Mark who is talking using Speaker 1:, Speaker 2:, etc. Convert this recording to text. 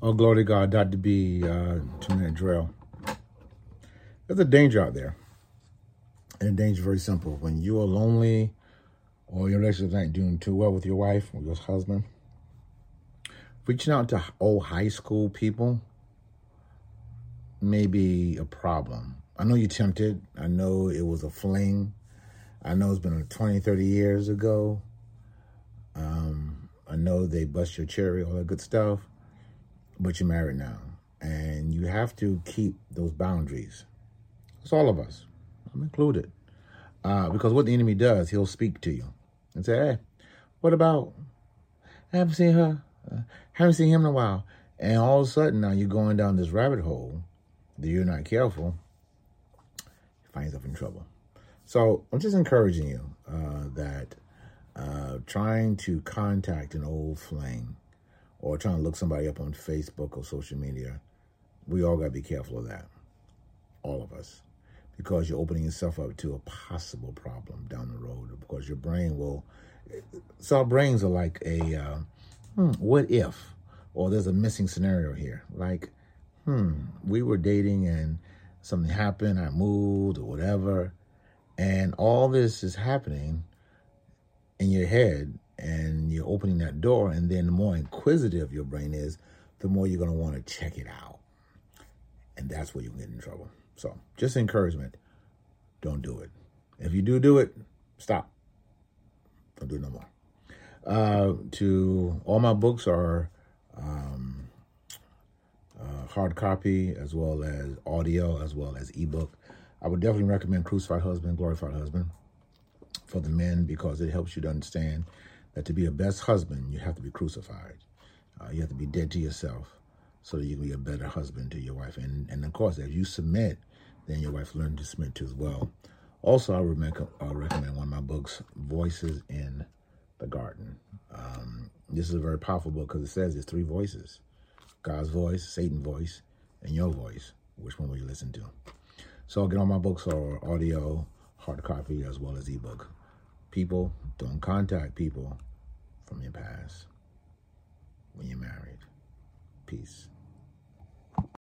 Speaker 1: Oh, glory to God, Dr. B, uh, two-minute drill. There's a danger out there. And the danger very simple. When you are lonely or your relationship ain't doing too well with your wife or your husband, reaching out to old high school people may be a problem. I know you're tempted. I know it was a fling. I know it's been 20, 30 years ago. Um, I know they bust your cherry, all that good stuff but you're married now. And you have to keep those boundaries. It's all of us. I'm included. Uh, because what the enemy does, he'll speak to you and say, hey, what about, I haven't seen her. Uh, haven't seen him in a while. And all of a sudden now you're going down this rabbit hole that you're not careful. You find yourself in trouble. So I'm just encouraging you uh, that uh, trying to contact an old flame or trying to look somebody up on Facebook or social media, we all got to be careful of that. All of us. Because you're opening yourself up to a possible problem down the road. Because your brain will. So our brains are like a uh, hmm, what if? Or there's a missing scenario here. Like, hmm, we were dating and something happened, I moved or whatever. And all this is happening in your head opening that door. And then the more inquisitive your brain is, the more you're going to want to check it out. And that's where you get in trouble. So just encouragement. Don't do it. If you do do it, stop. Don't do it no more. Uh, to all my books are um, uh, hard copy as well as audio as well as ebook. I would definitely recommend Crucified Husband, Glorified Husband for the men because it helps you to understand that to be a best husband, you have to be crucified. Uh, you have to be dead to yourself so that you can be a better husband to your wife. And, and of course, if you submit, then your wife learns to submit to as well. Also, I would uh, recommend one of my books, Voices in the Garden. Um, this is a very powerful book because it says there's three voices. God's voice, Satan's voice, and your voice. Which one will you listen to? So get all my books are audio, hard copy, as well as ebook. People, don't contact people from your past when you're married. Peace.